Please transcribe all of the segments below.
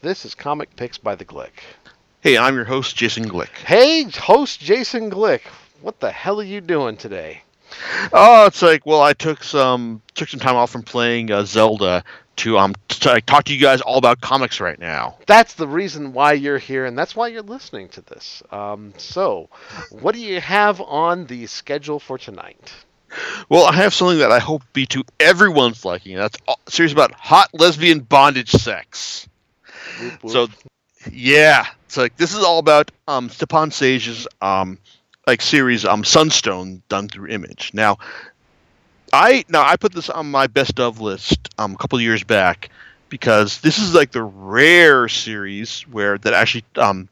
This is Comic Picks by the Glick. Hey, I'm your host, Jason Glick. Hey, host Jason Glick. What the hell are you doing today? Oh, it's like, well, I took some took some time off from playing uh, Zelda to um to, talk to you guys all about comics right now. That's the reason why you're here, and that's why you're listening to this. Um, so, what do you have on the schedule for tonight? Well, I have something that I hope be to everyone's liking. That's a series about hot lesbian bondage sex. So, yeah, it's like this is all about um Stepan Sage's um like series um Sunstone done through Image. Now, I now I put this on my best of list um a couple years back because this is like the rare series where that actually um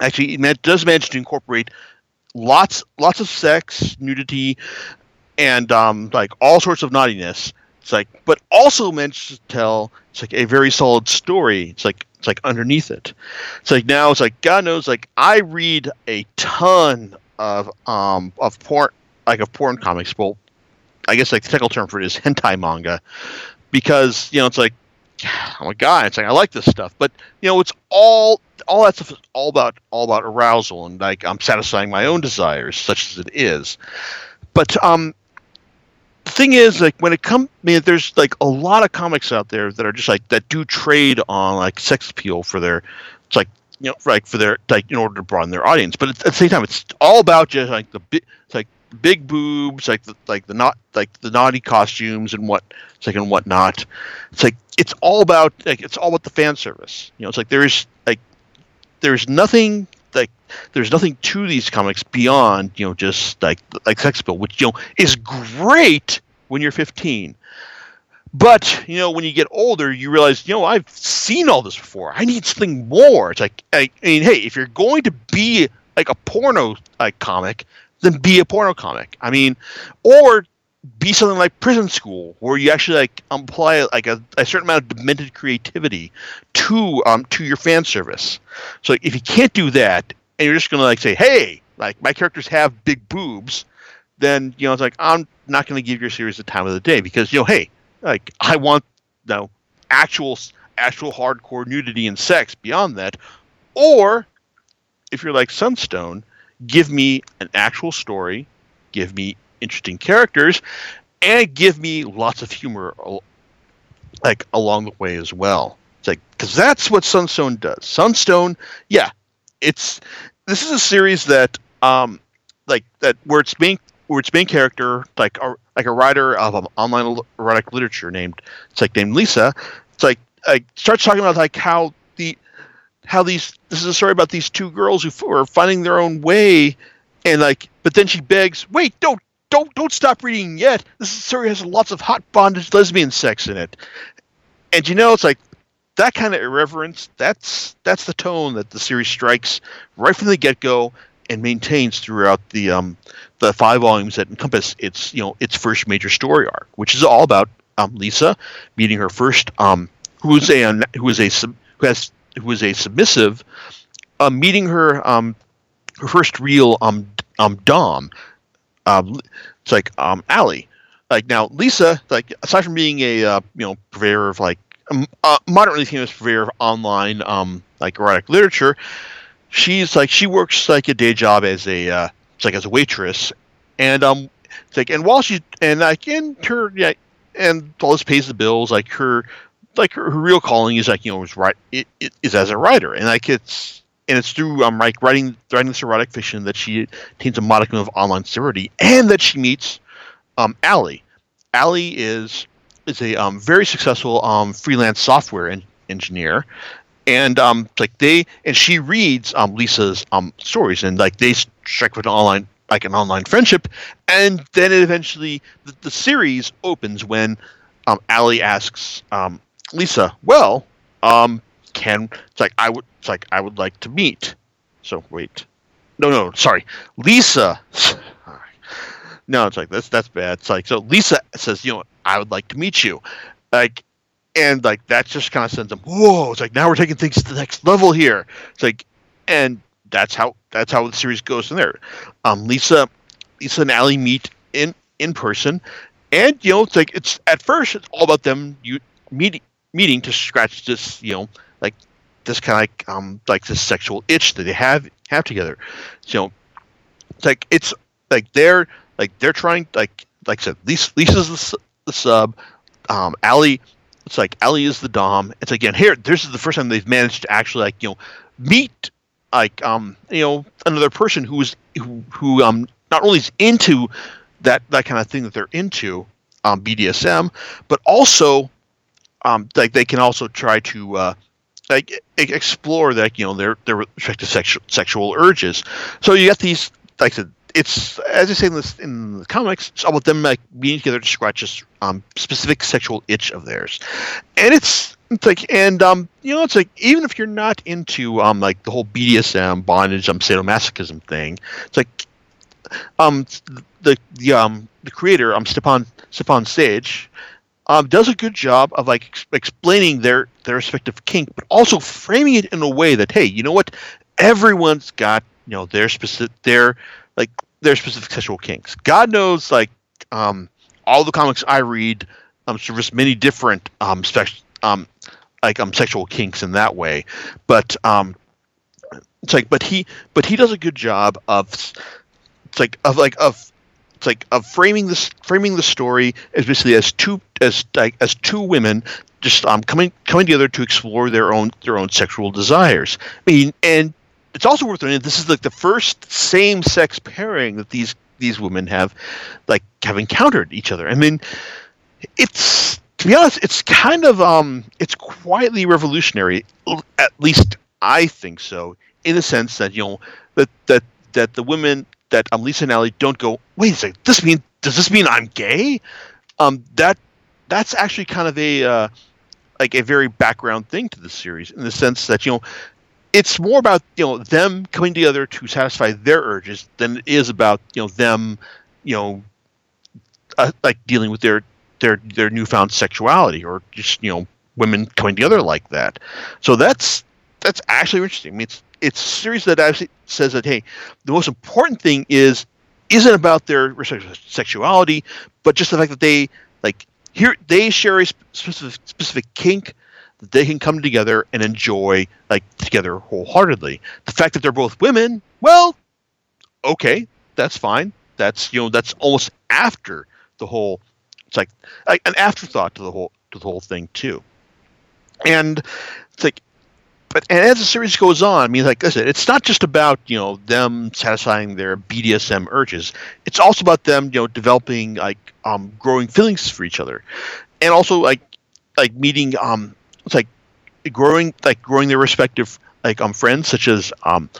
actually does manage to incorporate lots lots of sex, nudity, and um like all sorts of naughtiness. It's like, but also manages to tell it's like a very solid story. It's like it's like underneath it. It's like now it's like God knows like I read a ton of um of porn like of porn comics. Well, I guess like the technical term for it is hentai manga, because you know it's like I'm a guy. It's like I like this stuff, but you know it's all all that stuff is all about all about arousal and like I'm satisfying my own desires, such as it is. But um, the thing is, like when it comes, I mean, there's like a lot of comics out there that are just like that do trade on like sex appeal for their, it's like you know, like for their like in order to broaden their audience. But at the same time, it's all about just like the big, like big boobs, like the like the not like the naughty costumes and what it's like and whatnot. It's like it's all about like it's all about the fan service. You know, it's like there's like there's nothing there's nothing to these comics beyond you know just like like sex appeal, which you know is great when you're 15. But you know, when you get older, you realize, you know, I've seen all this before. I need something more. It's like, I, I mean, hey, if you're going to be like a porno like comic, then be a porno comic. I mean, or be something like Prison School, where you actually like apply like a, a certain amount of demented creativity to um to your fan service. So if you can't do that, and you're just gonna like say, hey, like my characters have big boobs, then you know it's like I'm not gonna give your series the time of the day because you know, hey, like I want you know actual actual hardcore nudity and sex beyond that, or if you're like Sunstone, give me an actual story, give me interesting characters, and give me lots of humor like along the way as well. It's like because that's what Sunstone does. Sunstone, yeah, it's this is a series that um like that where its main where its main character like a like a writer of um, online erotic literature named it's like named Lisa. It's like like starts talking about like how the how these this is a story about these two girls who are finding their own way and like but then she begs wait don't don't don't stop reading yet this story has lots of hot bondage lesbian sex in it and you know it's like that kind of irreverence that's that's the tone that the series strikes right from the get-go and maintains throughout the um the five volumes that encompass its you know its first major story arc which is all about um lisa meeting her first um who is a who is a who has who is a submissive uh, meeting her um her first real um um dom um it's like um Allie. Like now Lisa like aside from being a uh, you know purveyor of like uh, moderately famous of online um like erotic literature, she's like she works like a day job as a uh, like as a waitress, and um like and while she's and like in her yeah and all this pays the bills like her like her, her real calling is like you know is right it, it is as a writer and like it's and it's through um like writing writing this erotic fiction that she attains a modicum of online celebrity and that she meets um Allie. Allie is is a um, very successful um, freelance software en- engineer. And um like they and she reads um Lisa's um stories. And like they strike with an online like an online friendship. And then it eventually the, the series opens when um Allie asks um Lisa well um can it's like I would it's like I would like to meet. So wait. No no sorry. Lisa no it's like that's that's bad. It's like so Lisa says you know I would like to meet you. Like and like that just kind of sends them whoa it's like now we're taking things to the next level here. It's like and that's how that's how the series goes from there. Um lisa lisa and Allie meet in in person and you know it's like it's at first it's all about them you meeting meeting to scratch this you know like this kind of like um like this sexual itch that they have have together. So it's like it's like they're like they're trying like like I said, Lisa, Lisa's the, s- the sub. Um, Allie, it's like Allie is the dom. It's again here. This is the first time they've managed to actually like you know meet like um you know another person who's who who um not only is into that that kind of thing that they're into um BDSM, but also um like they can also try to uh like explore that you know their their respective sexual sexual urges. So you get these like said, it's as I say in this in the comics, it's about them like being together to scratch this um specific sexual itch of theirs, and it's it's like and um you know it's like even if you're not into um like the whole BDSM bondage um sadomasochism thing, it's like um the the um the creator um Stepan Stepan Sage um, does a good job of like ex- explaining their their respective kink, but also framing it in a way that hey, you know what, everyone's got you know their specific their like their specific sexual kinks. God knows like um, all the comics I read um, service many different um, um like um sexual kinks in that way, but um, it's like but he but he does a good job of it's like of like of it's like of framing this framing the story as basically as two as like as two women just um coming coming together to explore their own their own sexual desires. I mean, and it's also worth noting this is like the first same sex pairing that these these women have like have encountered each other. I mean, it's to be honest, it's kind of um it's quietly revolutionary. At least I think so, in the sense that you know that that that the women that um, Lisa and Allie don't go. Wait a second. This mean does this mean I'm gay? Um, that that's actually kind of a uh, like a very background thing to the series in the sense that you know it's more about you know them coming together to satisfy their urges than it is about you know them you know uh, like dealing with their their their newfound sexuality or just you know women coming together like that. So that's that's actually interesting. I mean, it's it's a series that actually says that hey, the most important thing is isn't about their sexuality, but just the fact that they like here they share a sp- specific specific kink that they can come together and enjoy like together wholeheartedly. The fact that they're both women, well, okay, that's fine. That's you know that's almost after the whole. It's like, like an afterthought to the whole to the whole thing too. And it's like but and as the series goes on, I mean, like I said, it's not just about you know them satisfying their BDSM urges. It's also about them you know developing like um growing feelings for each other, and also like like meeting um it's like growing like growing their respective like um friends such as um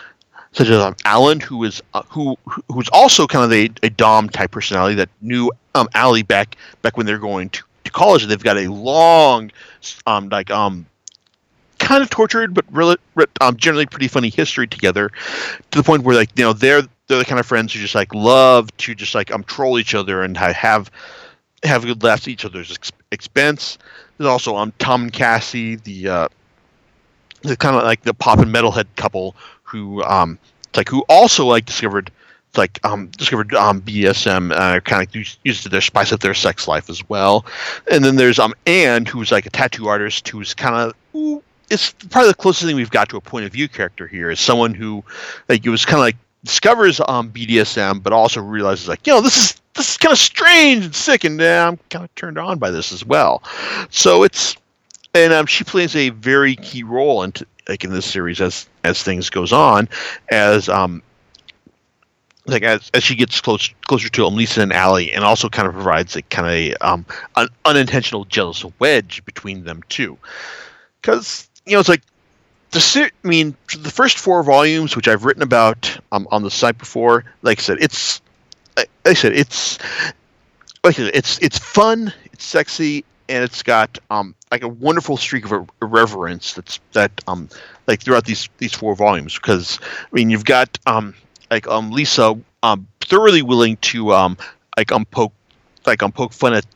such as um, Alan who is uh, who who's also kind of a, a dom type personality that knew um Allie back back when they're going to, to college. They've got a long um like um kind of tortured, but really, um, generally pretty funny history together, to the point where like you know they're they're the kind of friends who just like love to just like um troll each other and have have good laughs at each other's ex- expense. There's also um Tom and Cassie, the uh, the kind of like the pop and metalhead couple who um like who also like discovered like um discovered um BSM uh, kind of used, used to their spice up their sex life as well. And then there's um Anne who's like a tattoo artist who's kind of it's probably the closest thing we've got to a point of view character here is someone who like it was kind of like discovers um BDSM but also realizes like you know this is this is kind of strange and sick and uh, I'm kind of turned on by this as well. So it's and um, she plays a very key role in like in this series as as things goes on as um like as, as she gets close closer to Lisa and Allie, and also kind of provides a kind of um, an unintentional jealous wedge between them too, because you know it's like the ser- I mean the first four volumes, which I've written about um, on the site before, like I said, it's like I said, it's like it's it's fun, it's sexy, and it's got um like a wonderful streak of irreverence that's that um like throughout these these four volumes. Because I mean you've got um like um Lisa um thoroughly willing to um like um poke like um poke fun at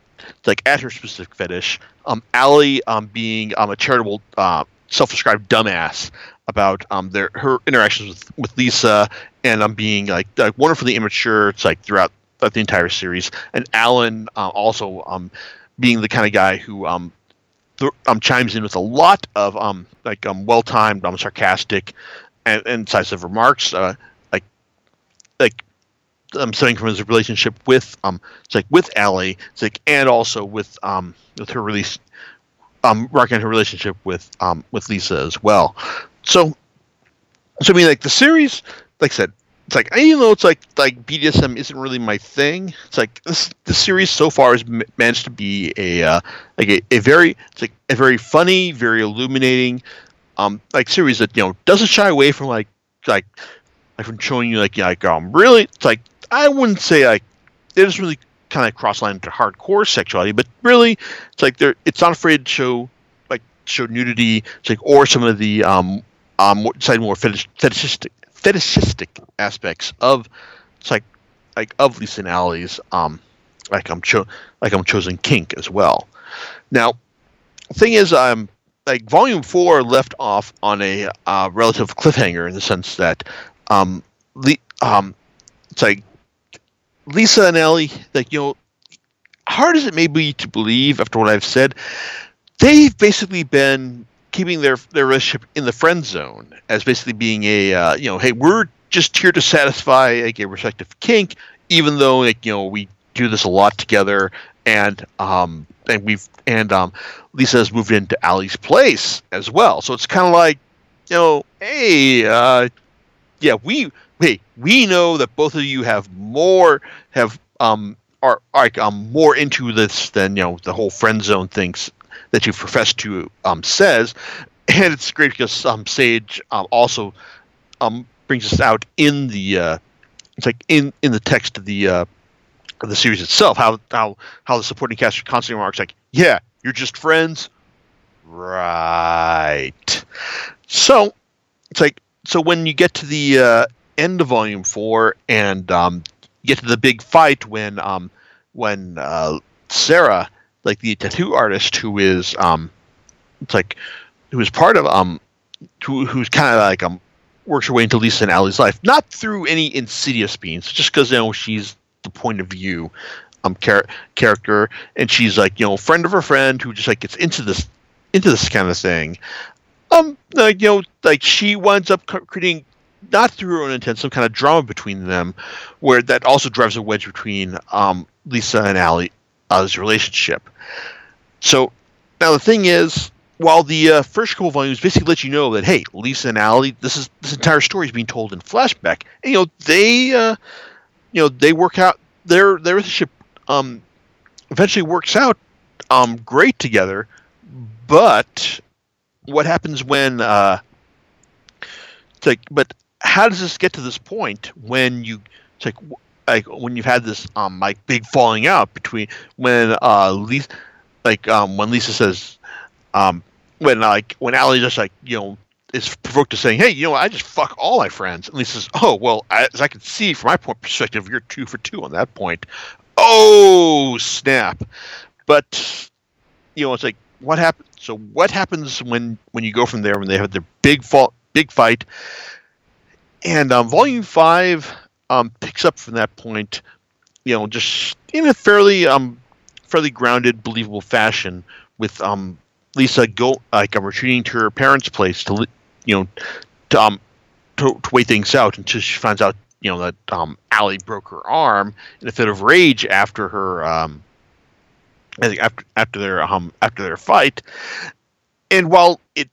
like at her specific fetish. Um Allie um being um a charitable uh self-described dumbass about um their her interactions with, with Lisa and I'm being like, like wonderfully immature it's like throughout, the entire series. And Alan uh, also um being the kind of guy who um th- um chimes in with a lot of um like um well timed um sarcastic and, incisive remarks uh like like um stemming from his relationship with um it's like with Allie it's like and also with um with her release um marking her relationship with um with Lisa as well. So so I mean like the series like I said it's like even though it's like like BDSM isn't really my thing. It's like this the series so far has m- managed to be a uh, like a, a very it's like a very funny, very illuminating, um like series that you know doesn't shy away from like like like from showing you like like um really it's like I wouldn't say like it doesn't really kind of cross line into hardcore sexuality, but really it's like they're it's not afraid to show like show nudity, it's like or some of the um um side more fetish, fetishistic fetishistic aspects of like like of Lisa and Allie's um like I'm cho- like I'm chosen kink as well. Now, thing is, um, like Volume Four left off on a uh, relative cliffhanger in the sense that um, Le- um, it's like Lisa and Ellie, like you know, hard as it may be to believe after what I've said, they've basically been keeping their their relationship in the friend zone as basically being a uh, you know hey we're just here to satisfy like a respective kink even though like you know we do this a lot together and um and we've and um Lisa has moved into Allie's place as well. So it's kind of like you know hey uh yeah we hey we know that both of you have more have um are like um more into this than you know the whole friend zone thinks that you profess to um, says, and it's great because um, Sage um, also um, brings us out in the uh, it's like in in the text of the uh, of the series itself how how how the supporting cast constantly remarks like yeah you're just friends. Right. So it's like so when you get to the uh, end of volume four and um, get to the big fight when um, when uh, Sarah like the tattoo artist who is um it's like who is part of um who, who's kind of like um works her way into Lisa and Allie's life, not through any insidious means, just because you know she's the point of view um char- character, and she's like you know friend of her friend who just like gets into this into this kind of thing. Um, like you know, like she winds up creating not through her own intent some kind of drama between them, where that also drives a wedge between um Lisa and Allie as relationship. So now the thing is, while the uh, first couple volumes basically let you know that hey, Lisa and Allie, this is this entire story is being told in flashback, and you know they, uh, you know they work out their their relationship um, eventually works out um, great together, but what happens when uh, it's like, but how does this get to this point when you it's like like when you've had this um like big falling out between when uh Lisa like um when Lisa says um when like when Allie just like you know is provoked to saying hey you know I just fuck all my friends. And Lisa says oh well as I can see from my point perspective you're two for two on that point. Oh snap. But you know it's like what happened so what happens when when you go from there when they have their big fall big fight? And um, volume five um, picks up from that point, you know, just in a fairly um, fairly grounded, believable fashion, with um, Lisa go like I'm retreating to her parents' place to you know to um to, to wait things out until she finds out you know that um Allie broke her arm in a fit of rage after her um I think after after their um after their fight, and while it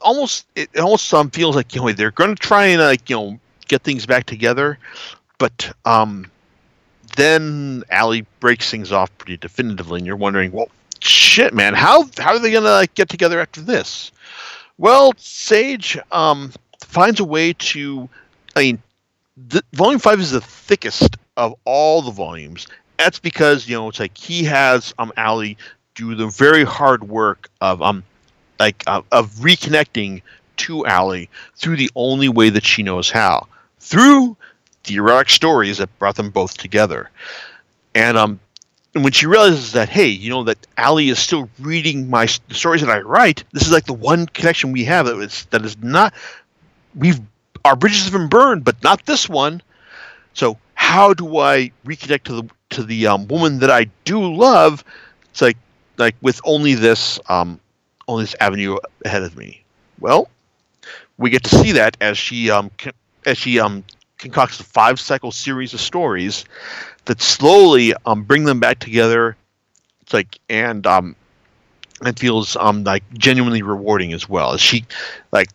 almost it almost um feels like you know they're going to try and like you know get things back together. But um, then Allie breaks things off pretty definitively, and you're wondering, well, shit, man, how how are they gonna like, get together after this? Well, Sage um, finds a way to. I mean, the, volume five is the thickest of all the volumes. That's because you know it's like he has um Allie do the very hard work of um like uh, of reconnecting to Allie through the only way that she knows how through the erotic stories that brought them both together. And um, and when she realizes that, hey, you know that Allie is still reading my the stories that I write, this is like the one connection we have that is that is not we've our bridges have been burned, but not this one. So how do I reconnect to the to the um, woman that I do love? It's like like with only this um only this avenue ahead of me. Well, we get to see that as she um as she um concocts a five cycle series of stories that slowly um bring them back together. It's like and um it feels um like genuinely rewarding as well as she like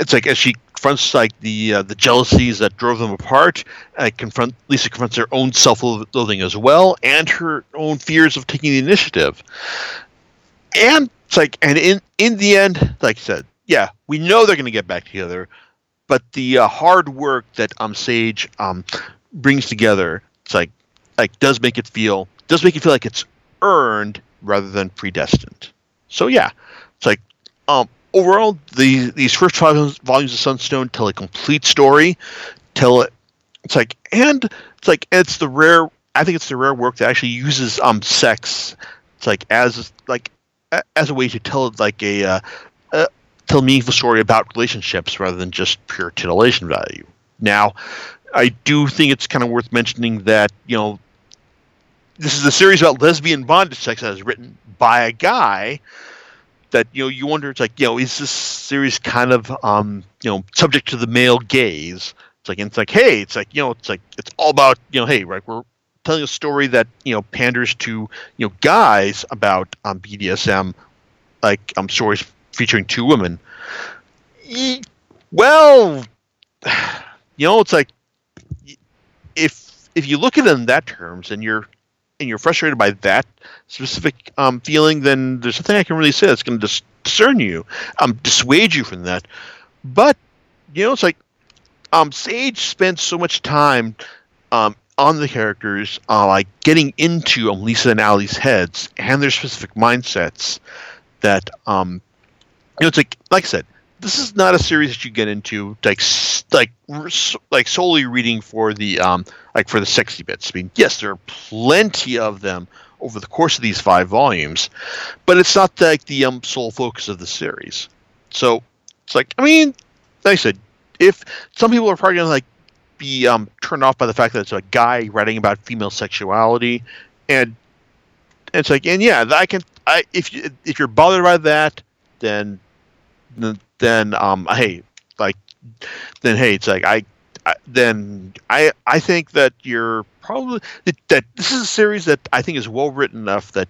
it's like as she confronts like the uh, the jealousies that drove them apart uh, confront lisa confronts her own self-loathing as well and her own fears of taking the initiative and it's like and in in the end like i said yeah we know they're going to get back together but the uh, hard work that um sage um brings together it's like like does make it feel does make it feel like it's earned rather than predestined. So yeah it's like um overall the these first five volumes of sunstone tell a complete story tell it it's like and it's like it's the rare i think it's the rare work that actually uses um sex it's like as like as a way to tell like a uh tell a meaningful story about relationships rather than just pure titillation value. Now i do think it's kind of worth mentioning that you know this is a series about lesbian bondage sex that is written by a guy that you know you wonder it's like you know is this series kind of um you know subject to the male gaze? It's like it's like hey it's like you know it's like it's all about you know hey right we're telling a story that you know panders to you know guys about um BDSM like um stories featuring two women well you know it's like if if you look at it in that terms and you're and you're frustrated by that specific um, feeling, then there's nothing I can really say that's going to dis- discern you, um, dissuade you from that. But you know, it's like um, Sage spends so much time um, on the characters, uh, like getting into um, Lisa and Allie's heads and their specific mindsets. That um, you know, it's like like I said, this is not a series that you get into like like like solely reading for the um like for the sexy bits. I mean, yes, there are plenty of them over the course of these five volumes, but it's not like the um sole focus of the series. So it's like I mean, like I said, if some people are probably gonna like be um turned off by the fact that it's a guy writing about female sexuality, and it's like and yeah, I can I if you if you're bothered by that, then then- um hey like then hey it's like I, I then I I think that you're probably that, that this is a series that I think is well written enough that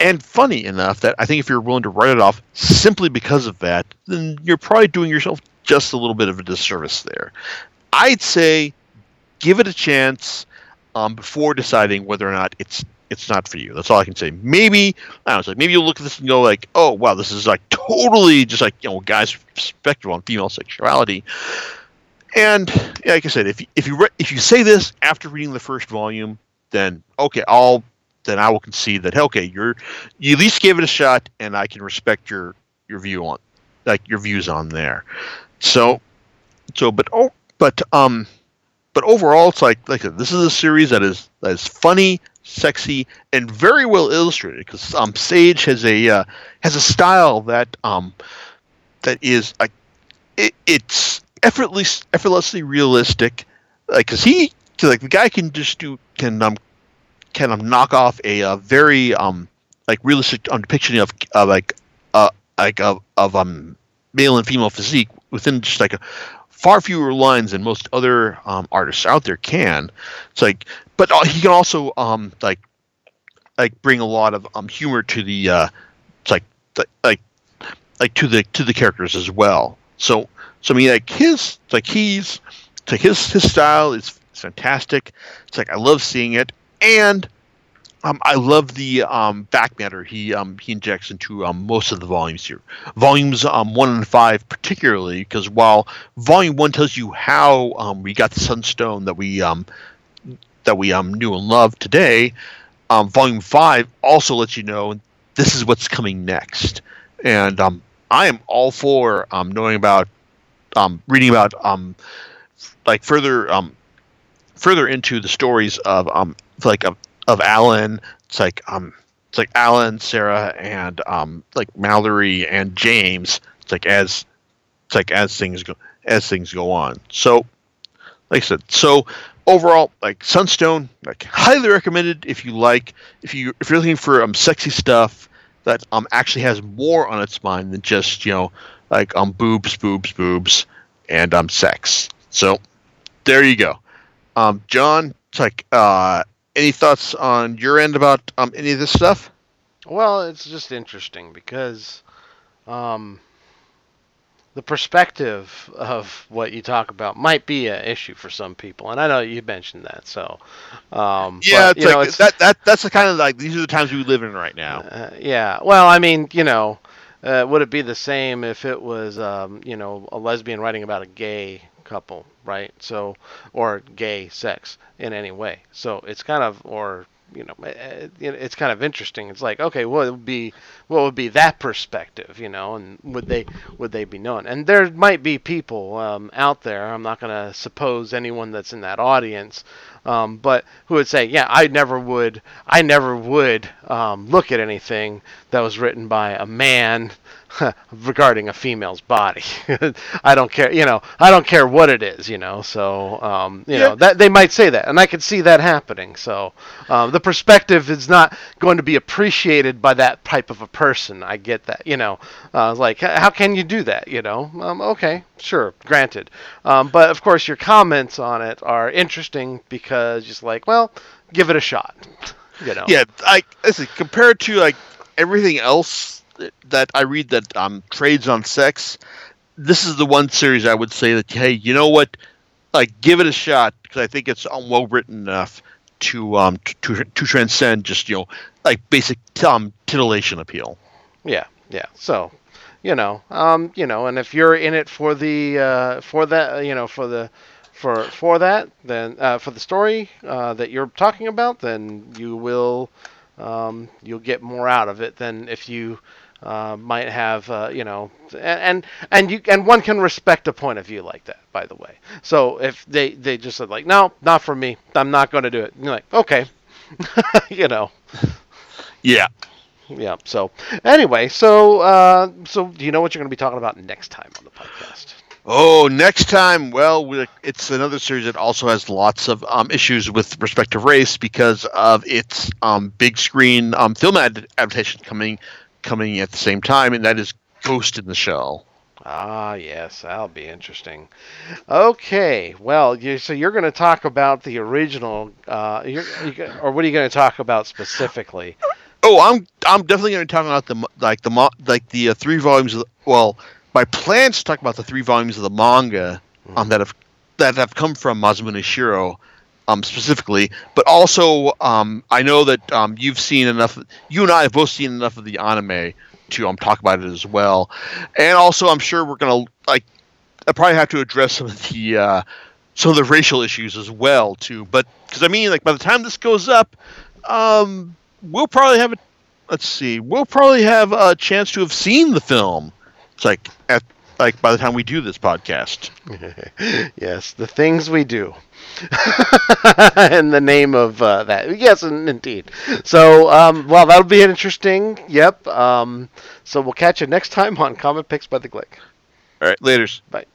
and funny enough that I think if you're willing to write it off simply because of that then you're probably doing yourself just a little bit of a disservice there. I'd say give it a chance um, before deciding whether or not it's it's not for you. That's all I can say. Maybe I don't know. Like maybe you'll look at this and go like, oh wow, this is like totally just like you know guys' perspective on female sexuality. And like I said, if if you re- if you say this after reading the first volume, then okay, I'll then I will concede that okay, you're you at least gave it a shot, and I can respect your your view on like your views on there. So so but oh but um but overall it's like like this is a series that is that is funny sexy and very well illustrated because um, Sage has a uh, has a style that um, that is like it, it's effortlessly effortlessly realistic. Like, cause he 'cause, like the guy can just do can um can um, knock off a, uh very um like realistic um, depiction of, of like uh like of, of um male and female physique within just like a far fewer lines than most other um, artists out there can. It's like, but uh, he can also um like like bring a lot of um humor to the uh like th- like like to the to the characters as well. So so I mean like his like he's like his his style is fantastic. It's like I love seeing it and um, I love the um, back matter he um, he injects into um, most of the volumes here. Volumes um, one and five, particularly, because while volume one tells you how um, we got the Sunstone that we um, that we um, knew and loved today, um, volume five also lets you know this is what's coming next. And um, I am all for um, knowing about um, reading about um, like further um, further into the stories of um, like of of Alan. It's like um, it's like Alan, Sarah, and um, like Mallory and James. It's like as it's like as things go as things go on. So, like I said, so overall, like Sunstone, like highly recommended if you like if you if you're looking for um sexy stuff that um actually has more on its mind than just you know like um boobs, boobs, boobs, and um sex. So there you go. Um, John, it's like uh, any thoughts on your end about um any of this stuff? Well, it's just interesting because um, the perspective of what you talk about might be an issue for some people, and I know you mentioned that. So, um, Yeah, but, you know, like it's, that that that's the kind of like these are the times we live in right now. Uh, yeah. Well, I mean, you know, uh, would it be the same if it was, um, you know, a lesbian writing about a gay couple, right? So, or gay sex in any way. So it's kind of, or you know, you know, it's kind of interesting. It's like, okay, what would be, what would be that perspective, you know, and would they, would they be known? And there might be people um, out there. I'm not going to suppose anyone that's in that audience um, but who would say, "Yeah, I never would, I never would um, look at anything that was written by a man regarding a female's body. I don't care, you know, I don't care what it is, you know. So, um, you Yeah. know, that they might say that, and I could see that happening. So, um, the perspective is not going to be appreciated by that type of a person. I get that, you know. Uh, like, how can you do that? You know, um, okay, sure, granted. Um, but of course, your comments on it are interesting because just like, well, give it a shot. You know. Yeah, like listen, compared to like everything else that I read that um trades on sex, this is the one series I would say that hey, you know what, like give it a shot because I think it's um, well written enough to um to, to to transcend just you know like basic um titillation appeal. Yeah, yeah. So, you know, um, you know, and if you're in it for the uh, for that, you know, for the for for that, then uh, for the story uh, that you're talking about, then you will um, you'll get more out of it than if you uh, might have, uh, you know, and, and you and one can respect a point of view like that, by the way. So if they they just said like, no, not for me, I'm not going to do it. And you're like, okay, you know. Yeah. Yeah. So anyway, so uh, so do you know what you're going to be talking about next time on the podcast? Oh, next time, well, it's another series that also has lots of um, issues with respect to race because of its um, big screen um, film ad- adaptation coming coming at the same time, and that is Ghost in the Shell. Ah, yes, that'll be interesting. Okay, well, you, so you're going to talk about the original, uh, you're, you, or what are you going to talk about specifically? Oh, I'm I'm definitely going to talk about the like the like the uh, three volumes. Of the, well, my plans to talk about the three volumes of the manga um, that have that have come from Masamune Shirow, um, specifically. But also, um, I know that um, you've seen enough. You and I have both seen enough of the anime to um talk about it as well. And also, I'm sure we're gonna like. I probably have to address some of the uh, some of the racial issues as well too. But because I mean, like by the time this goes up, um, we'll probably have a let's see, we'll probably have a chance to have seen the film. It's like at like by the time we do this podcast. yes, the things we do. in the name of uh, that. Yes, and indeed. So, um, well, that'll be interesting. Yep. Um, so we'll catch you next time on Comic Picks by the Glick. All right, later's. Bye.